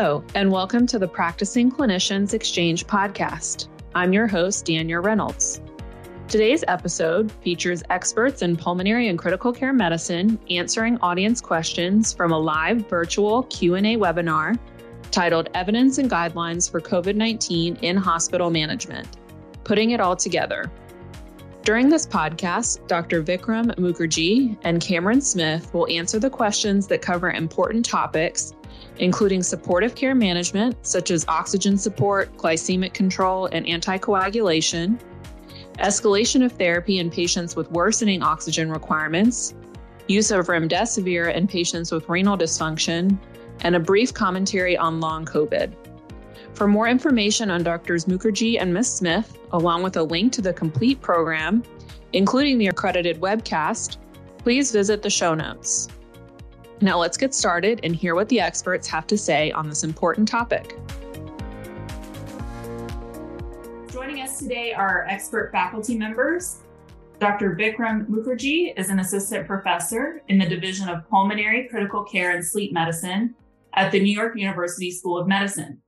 Hello, and welcome to the Practicing Clinicians Exchange podcast. I'm your host, Dania Reynolds. Today's episode features experts in pulmonary and critical care medicine answering audience questions from a live virtual Q&A webinar titled Evidence and Guidelines for COVID-19 in Hospital Management: Putting it all together. During this podcast, Dr. Vikram Mukherjee and Cameron Smith will answer the questions that cover important topics including supportive care management, such as oxygen support, glycemic control, and anticoagulation, escalation of therapy in patients with worsening oxygen requirements, use of remdesivir in patients with renal dysfunction, and a brief commentary on long COVID. For more information on Drs. Mukherjee and Ms. Smith, along with a link to the complete program, including the accredited webcast, please visit the show notes. Now let's get started and hear what the experts have to say on this important topic. Joining us today are expert faculty members. Dr. Vikram Mukherjee is an assistant professor in the Division of Pulmonary Critical Care and Sleep Medicine at the New York University School of Medicine.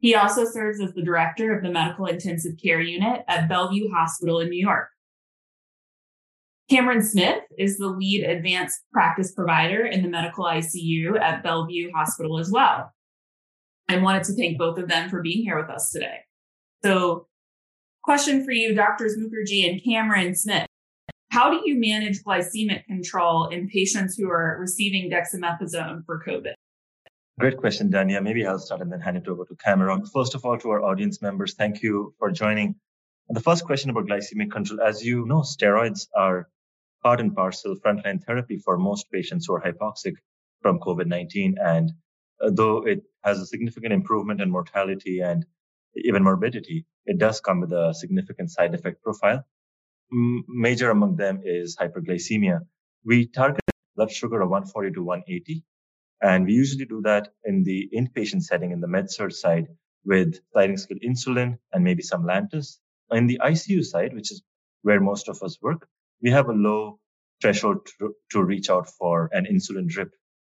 He also serves as the director of the Medical Intensive Care Unit at Bellevue Hospital in New York. Cameron Smith is the lead advanced practice provider in the medical ICU at Bellevue Hospital as well. I wanted to thank both of them for being here with us today. So, question for you, Doctors Mukherjee and Cameron Smith. How do you manage glycemic control in patients who are receiving dexamethasone for COVID? Great question, Dania. Maybe I'll start and then hand it over to Cameron. First of all, to our audience members, thank you for joining. The first question about glycemic control, as you know, steroids are part and parcel frontline therapy for most patients who are hypoxic from COVID-19. And uh, though it has a significant improvement in mortality and even morbidity, it does come with a significant side effect profile. Major among them is hyperglycemia. We target blood sugar of 140 to 180. And we usually do that in the inpatient setting in the med-surg side with sliding scale insulin and maybe some Lantus. In the ICU side, which is where most of us work, we have a low threshold to, to reach out for an insulin drip,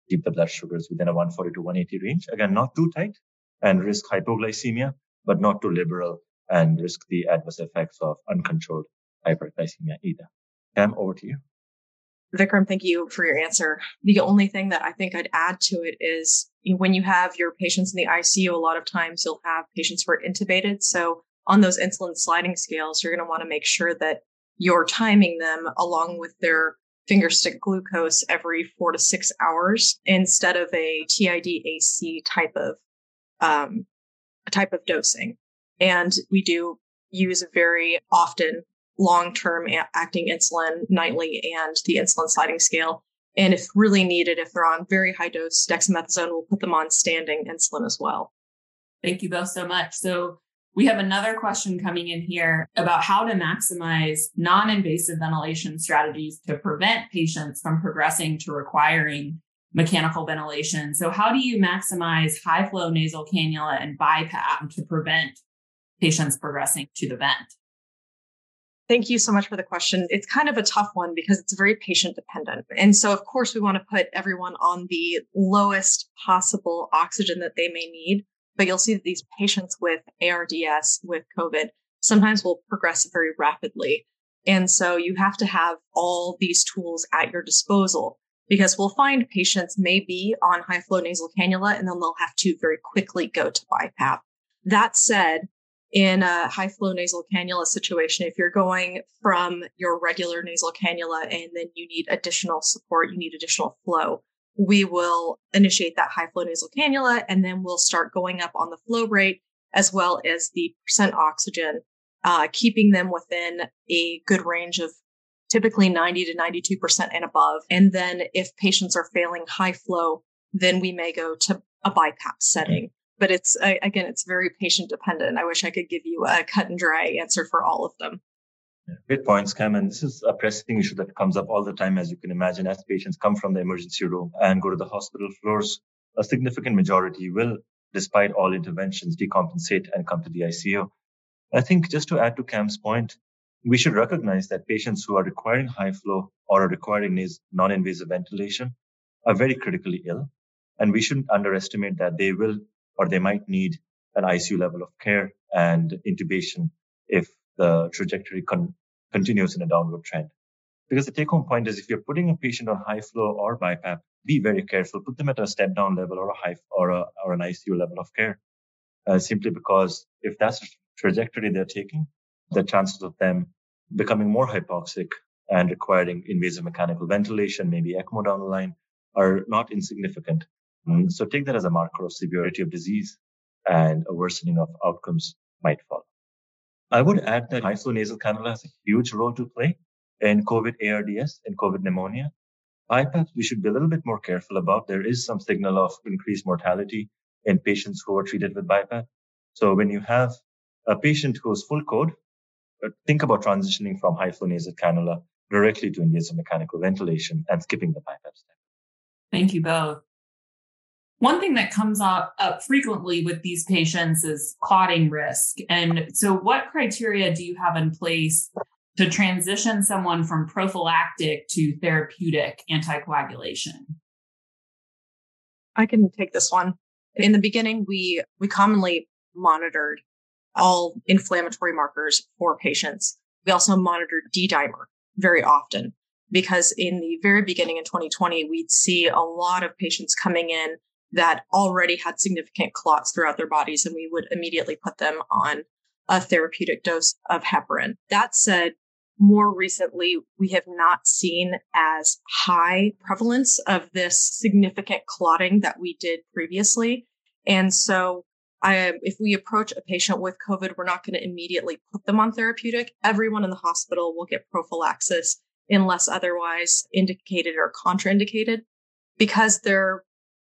keep the blood sugars within a 140 to 180 range. Again, not too tight and risk hypoglycemia, but not too liberal and risk the adverse effects of uncontrolled hyperglycemia either. Cam, over to you. Vikram, thank you for your answer. The only thing that I think I'd add to it is when you have your patients in the ICU, a lot of times you'll have patients who are intubated. So on those insulin sliding scales, you're going to want to make sure that you're timing them along with their finger stick glucose every four to six hours instead of a TID AC type of um, type of dosing. And we do use very often long-term acting insulin nightly and the insulin sliding scale. And if really needed, if they're on very high dose dexamethasone, we'll put them on standing insulin as well. Thank you both so much. So we have another question coming in here about how to maximize non invasive ventilation strategies to prevent patients from progressing to requiring mechanical ventilation. So, how do you maximize high flow nasal cannula and BiPAP to prevent patients progressing to the vent? Thank you so much for the question. It's kind of a tough one because it's very patient dependent. And so, of course, we want to put everyone on the lowest possible oxygen that they may need but you'll see that these patients with ARDS, with COVID, sometimes will progress very rapidly. And so you have to have all these tools at your disposal because we'll find patients may be on high flow nasal cannula and then they'll have to very quickly go to BiPAP. That said, in a high flow nasal cannula situation, if you're going from your regular nasal cannula and then you need additional support, you need additional flow, we will initiate that high flow nasal cannula and then we'll start going up on the flow rate as well as the percent oxygen, uh, keeping them within a good range of typically 90 to 92% and above. And then if patients are failing high flow, then we may go to a BiPAP setting. But it's, again, it's very patient dependent. I wish I could give you a cut and dry answer for all of them. Great points, Cam. And this is a pressing issue that comes up all the time, as you can imagine, as patients come from the emergency room and go to the hospital floors. A significant majority will, despite all interventions, decompensate and come to the ICU. I think just to add to Cam's point, we should recognize that patients who are requiring high flow or are requiring non-invasive ventilation are very critically ill. And we shouldn't underestimate that they will or they might need an ICU level of care and intubation if the trajectory con- continues in a downward trend. Because the take home point is if you're putting a patient on high flow or BiPAP, be very careful. Put them at a step down level or a high or a, or an ICU level of care. Uh, simply because if that's the trajectory they're taking, the chances of them becoming more hypoxic and requiring invasive mechanical ventilation, maybe ECMO down the line, are not insignificant. Mm, so take that as a marker of severity of disease and a worsening of outcomes might follow. I would add that high flow nasal cannula has a huge role to play in COVID ARDS and COVID pneumonia. BiPAPs, we should be a little bit more careful about. There is some signal of increased mortality in patients who are treated with BiPAP. So when you have a patient who is full code, uh, think about transitioning from high flow nasal cannula directly to invasive mechanical ventilation and skipping the BiPAP step. Thank you both. One thing that comes up, up frequently with these patients is clotting risk. And so, what criteria do you have in place to transition someone from prophylactic to therapeutic anticoagulation? I can take this one. In the beginning, we we commonly monitored all inflammatory markers for patients. We also monitored D dimer very often because in the very beginning in 2020, we'd see a lot of patients coming in that already had significant clots throughout their bodies, and we would immediately put them on a therapeutic dose of heparin. That said, more recently, we have not seen as high prevalence of this significant clotting that we did previously. And so I, if we approach a patient with COVID, we're not going to immediately put them on therapeutic. Everyone in the hospital will get prophylaxis unless otherwise indicated or contraindicated because they're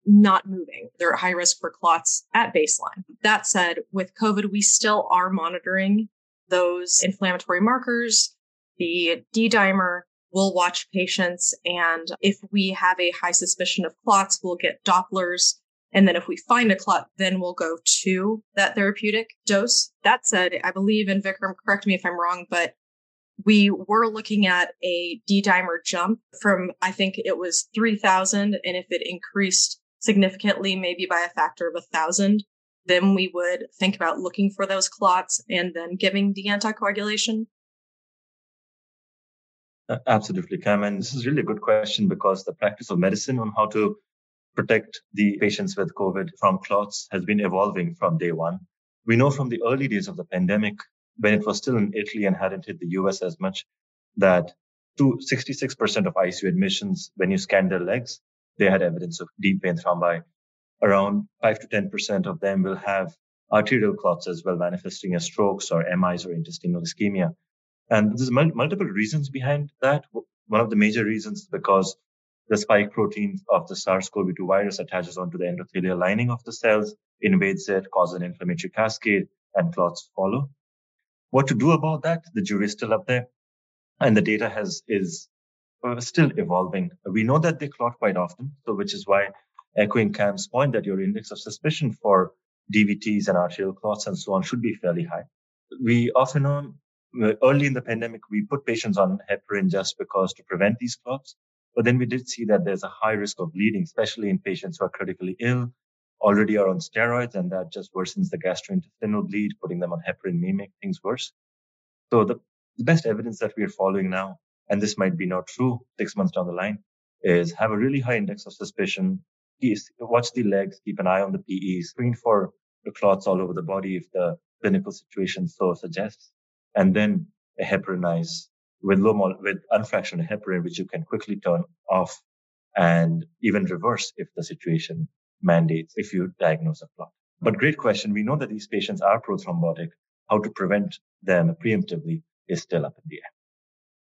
not moving. They're at high risk for clots at baseline. That said, with COVID, we still are monitoring those inflammatory markers, the D dimer. We'll watch patients. And if we have a high suspicion of clots, we'll get Dopplers. And then if we find a clot, then we'll go to that therapeutic dose. That said, I believe, and Vikram, correct me if I'm wrong, but we were looking at a D dimer jump from, I think it was 3000. And if it increased significantly, maybe by a factor of a thousand, then we would think about looking for those clots and then giving the anticoagulation. Absolutely, Cam. And this is really a good question because the practice of medicine on how to protect the patients with COVID from clots has been evolving from day one. We know from the early days of the pandemic when it was still in Italy and hadn't hit the US as much, that to 66% of ICU admissions, when you scan their legs, they had evidence of deep vein thrombi. Around 5 to 10% of them will have arterial clots as well, manifesting as strokes or MIs or intestinal ischemia. And there's mul- multiple reasons behind that. One of the major reasons is because the spike protein of the SARS-CoV-2 virus attaches onto the endothelial lining of the cells, invades it, causes an inflammatory cascade, and clots follow. What to do about that? The jury is still up there, and the data has is uh, still evolving. We know that they clot quite often, so which is why echoing Cam's point that your index of suspicion for DVTs and arterial clots and so on should be fairly high. We often know uh, early in the pandemic, we put patients on heparin just because to prevent these clots. But then we did see that there's a high risk of bleeding, especially in patients who are critically ill already are on steroids and that just worsens the gastrointestinal bleed, putting them on heparin may make things worse. So the, the best evidence that we are following now, and this might be not true six months down the line, is have a really high index of suspicion. Watch the legs, keep an eye on the PE, screen for the clots all over the body if the clinical situation so suggests, and then a heparinize with low mol- with unfractionated heparin, which you can quickly turn off and even reverse if the situation mandates if you diagnose a clot. But great question. We know that these patients are prothrombotic. How to prevent them preemptively is still up in the air.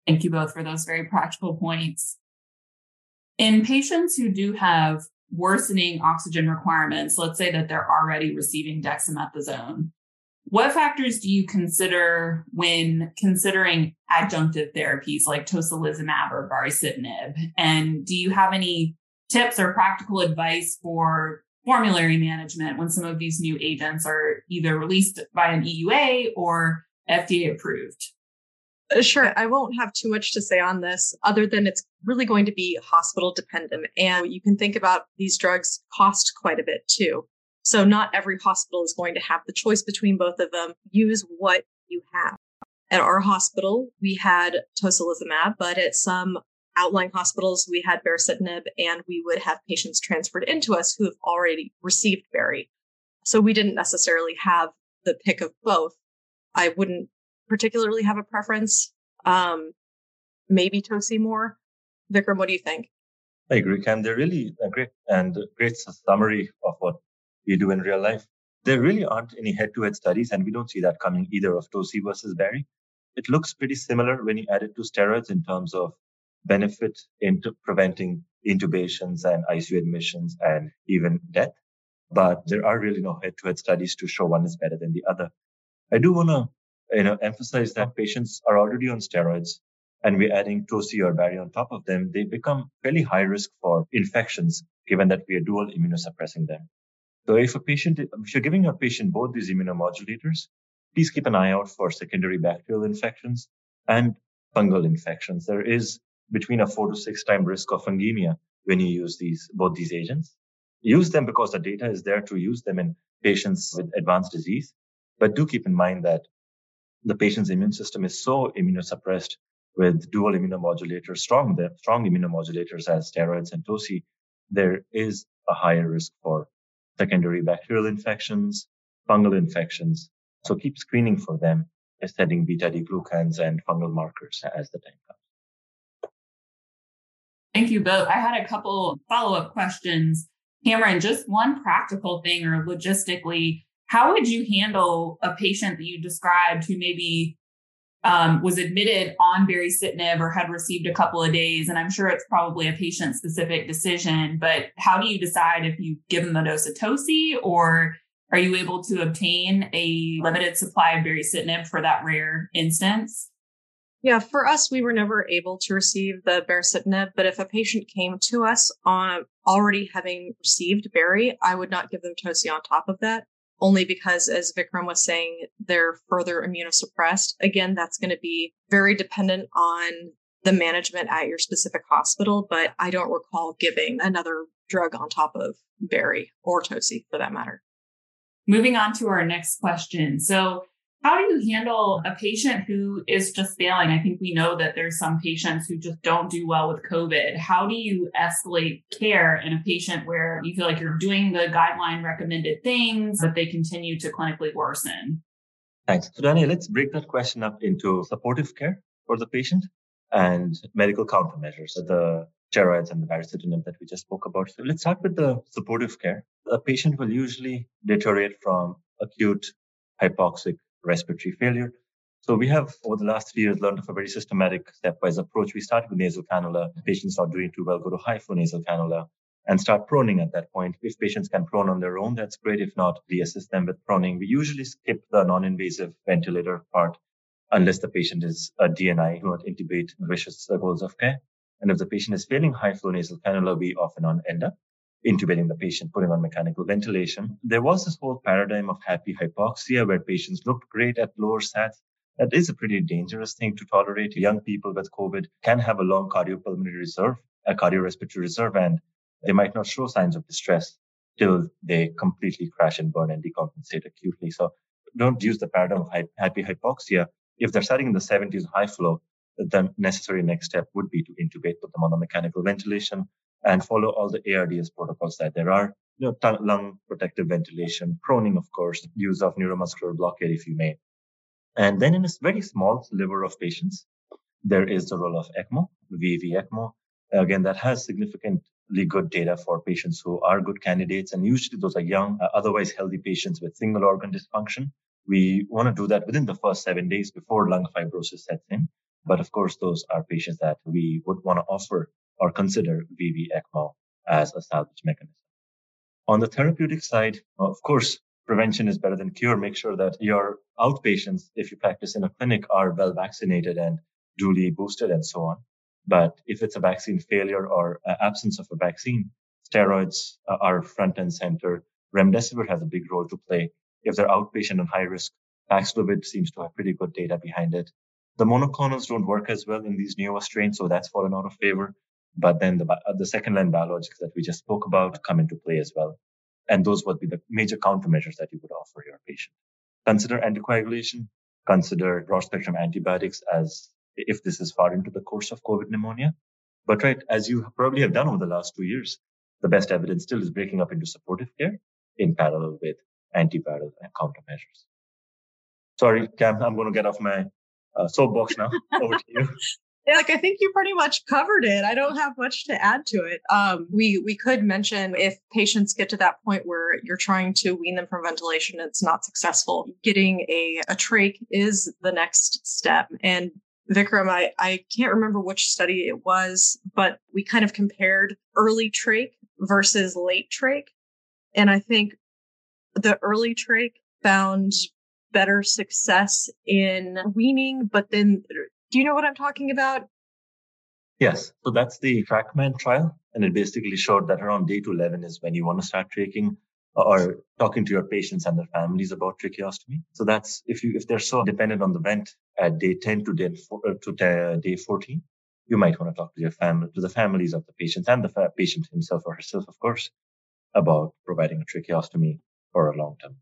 Thank you both for those very practical points. In patients who do have worsening oxygen requirements, let's say that they're already receiving dexamethasone, what factors do you consider when considering adjunctive therapies like tocilizumab or baricitinib? And do you have any tips or practical advice for formulary management when some of these new agents are either released by an EUA or FDA approved? Uh, sure. I won't have too much to say on this other than it's really going to be hospital dependent. And you can think about these drugs cost quite a bit too. So not every hospital is going to have the choice between both of them. Use what you have. At our hospital, we had tocilizumab, but at some outlying hospitals, we had baricitinib, and we would have patients transferred into us who have already received Bari. So we didn't necessarily have the pick of both. I wouldn't particularly have a preference. Um, maybe Tosi more. Vikram, what do you think? I agree, Cam. They're really a great and great summary of what we do in real life. There really aren't any head-to-head studies, and we don't see that coming either of Tosi versus Bari. It looks pretty similar when you add it to steroids in terms of benefit into preventing intubations and ICU admissions and even death. But there are really no head-to-head studies to show one is better than the other. I do want to, you know, emphasize that patients are already on steroids and we're adding Tosi or Bari on top of them. They become fairly high risk for infections given that we are dual immunosuppressing them. So if a patient, if you're giving a patient both these immunomodulators, please keep an eye out for secondary bacterial infections and fungal infections. There is between a four to six time risk of fungemia when you use these, both these agents. Use them because the data is there to use them in patients with advanced disease. But do keep in mind that the patient's immune system is so immunosuppressed with dual immunomodulators, strong, strong immunomodulators as steroids and TOSI, there is a higher risk for secondary bacterial infections, fungal infections. So keep screening for them, setting beta D glucans and fungal markers as the time comes. Thank you both. I had a couple follow up questions. Cameron, just one practical thing or logistically, how would you handle a patient that you described who maybe um, was admitted on baricitinib or had received a couple of days? And I'm sure it's probably a patient specific decision, but how do you decide if you give them a dose of TOSI or are you able to obtain a limited supply of baricitinib for that rare instance? Yeah, for us, we were never able to receive the baricitinib, but if a patient came to us on already having received Bari, I would not give them Tosi on top of that, only because, as Vikram was saying, they're further immunosuppressed. Again, that's going to be very dependent on the management at your specific hospital, but I don't recall giving another drug on top of Bari or Tosi for that matter. Moving on to our next question. So, how do you handle a mm-hmm. patient who is just failing? I think we know that there's some patients who just don't do well with COVID. How do you escalate care in a patient where you feel like you're doing the guideline recommended things, but they continue to clinically worsen? Thanks. So, Dania, let's break that question up into supportive care for the patient and medical countermeasures, the steroids and the baricitinib that we just spoke about. So let's start with the supportive care. A patient will usually deteriorate from acute hypoxic respiratory failure. So we have, over the last three years, learned of a very systematic stepwise approach. We started with nasal cannula. Patients not doing too well, go to high flow nasal cannula and start proning at that point. If patients can prone on their own, that's great. If not, we assist them with proning. We usually skip the non-invasive ventilator part unless the patient is a DNI, who not intubate vicious goals of care. And if the patient is failing high flow nasal cannula, we often on end up intubating the patient, putting on mechanical ventilation. There was this whole paradigm of happy hypoxia where patients looked great at lower sats. That is a pretty dangerous thing to tolerate. Young people with COVID can have a long cardiopulmonary reserve, a cardiorespiratory reserve, and they might not show signs of distress till they completely crash and burn and decompensate acutely. So don't use the paradigm of happy hypoxia. If they're starting in the 70s high flow, the necessary next step would be to intubate, put them on the mechanical ventilation, and follow all the ARDS protocols that there are. You know, lung protective ventilation, proning, of course, use of neuromuscular blockade, if you may. And then in a very small sliver of patients, there is the role of ECMO, VV ECMO. Again, that has significantly good data for patients who are good candidates. And usually those are young, uh, otherwise healthy patients with single organ dysfunction. We want to do that within the first seven days before lung fibrosis sets in. But of course, those are patients that we would want to offer or consider VV ECMO as a salvage mechanism. On the therapeutic side, of course, prevention is better than cure. Make sure that your outpatients, if you practice in a clinic, are well vaccinated and duly boosted and so on. But if it's a vaccine failure or uh, absence of a vaccine, steroids uh, are front and center. Remdesivir has a big role to play. If they're outpatient and high risk, Paxlovid seems to have pretty good data behind it. The monoclonals don't work as well in these newer strains, so that's fallen out of favor. But then the, uh, the second line biologics that we just spoke about come into play as well. And those would be the major countermeasures that you would offer your patient. Consider anticoagulation, consider broad spectrum antibiotics as if this is far into the course of COVID pneumonia. But right, as you probably have done over the last two years, the best evidence still is breaking up into supportive care in parallel with antiviral and countermeasures. Sorry, Cam, I'm going to get off my uh, soapbox now. Over to you. Yeah, like I think you pretty much covered it. I don't have much to add to it. Um, we we could mention if patients get to that point where you're trying to wean them from ventilation, it's not successful. Getting a a trach is the next step, and Vikram, I, I can't remember which study it was, but we kind of compared early trach versus late trach. And I think the early trach found better success in weaning, but then do you know what I'm talking about? Yes. So that's the TRACMAN trial. And it basically showed that around day to 11 is when you want to start traching or talking to your patients and their families about tracheostomy. So that's if you if they're so dependent on the vent at day 10 to day, uh, to day 14, you might want to talk to your family to the families of the patients and the patient himself or herself, of course, about providing a tracheostomy for a long term.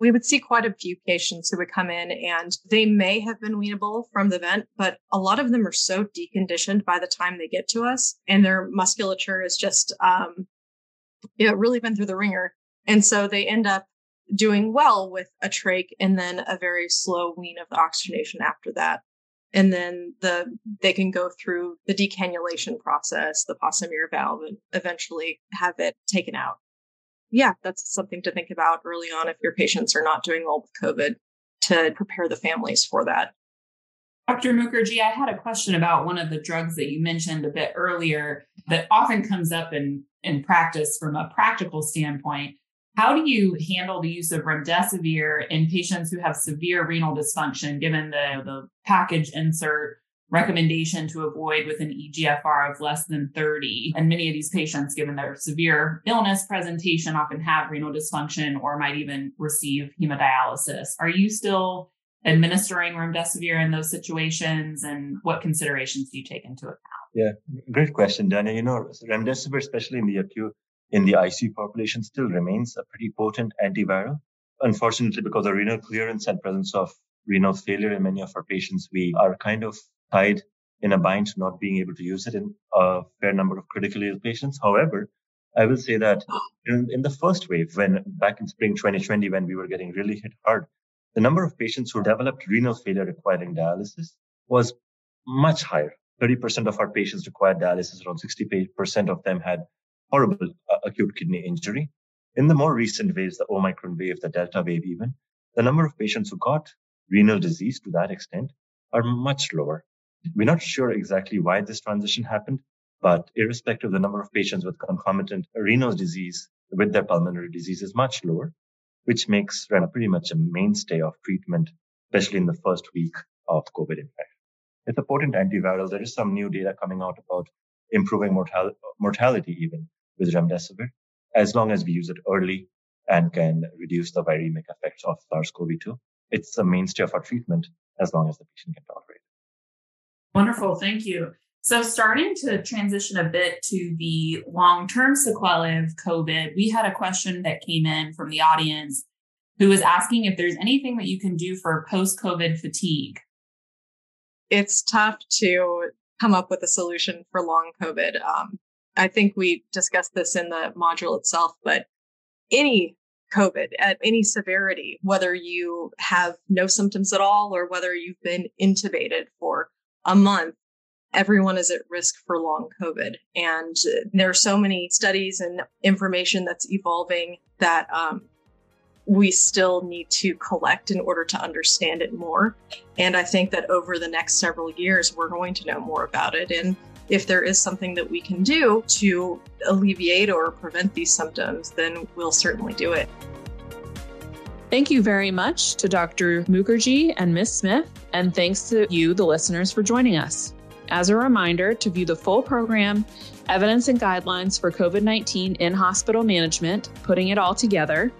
We would see quite a few patients who would come in and they may have been weanable from the vent, but a lot of them are so deconditioned by the time they get to us and their musculature is just um, you know, really been through the ringer. And so they end up doing well with a trach and then a very slow wean of the oxygenation after that. And then the they can go through the decannulation process, the Passy-Muir valve, and eventually have it taken out. Yeah, that's something to think about early on if your patients are not doing well with COVID to prepare the families for that. Dr. Mukherjee, I had a question about one of the drugs that you mentioned a bit earlier that often comes up in, in practice from a practical standpoint. How do you handle the use of remdesivir in patients who have severe renal dysfunction, given the, the package insert recommendation to avoid with an EGFR of less than 30? And many of these patients, given their severe illness presentation, often have renal dysfunction or might even receive hemodialysis. Are you still administering remdesivir in those situations and what considerations do you take into account? Yeah, great question, Dania. You know, remdesivir, especially in the acute, in the ICU population, still remains a pretty potent antiviral. Unfortunately, because of renal clearance and presence of renal failure in many of our patients, we are kind of tied in a bind to not being able to use it in a fair number of critically ill patients. However, I will say that in, in the first wave, when back in spring 2020, when we were getting really hit hard the number of patients who developed renal failure requiring dialysis was much higher. 30% of our patients required dialysis, around 60% of them had horrible uh, acute kidney injury. In the more recent waves, the Omicron wave, the Delta wave even, the number of patients who got renal disease to that extent are much lower. We're not sure exactly why this transition happened, but irrespective, of the number of patients with concomitant renal disease with their pulmonary disease is much lower which makes Rena pretty much a mainstay of treatment, especially in the first week of COVID infection. It's a potent antiviral. There is some new data coming out about improving mortal- mortality even with remdesivir, as long as we use it early and can reduce the viremic effects of SARS-CoV-2. It's a mainstay of our treatment as long as the patient can tolerate. Wonderful. Thank you. So, starting to transition a bit to the long term sequelae of COVID, we had a question that came in from the audience who was asking if there's anything that you can do for post COVID fatigue. It's tough to come up with a solution for long COVID. Um, I think we discussed this in the module itself, but any COVID at any severity, whether you have no symptoms at all or whether you've been intubated for a month, everyone is at risk for long COVID. And there are so many studies and information that's evolving that um, we still need to collect in order to understand it more. And I think that over the next several years, we're going to know more about it. And if there is something that we can do to alleviate or prevent these symptoms, then we'll certainly do it. Thank you very much to Dr. Mukherjee and Ms. Smith, and thanks to you, the listeners, for joining us. As a reminder, to view the full program, evidence and guidelines for COVID 19 in hospital management, putting it all together,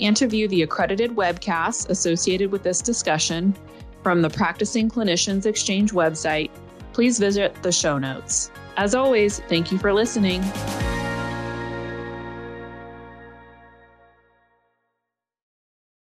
and to view the accredited webcasts associated with this discussion from the Practicing Clinicians Exchange website, please visit the show notes. As always, thank you for listening.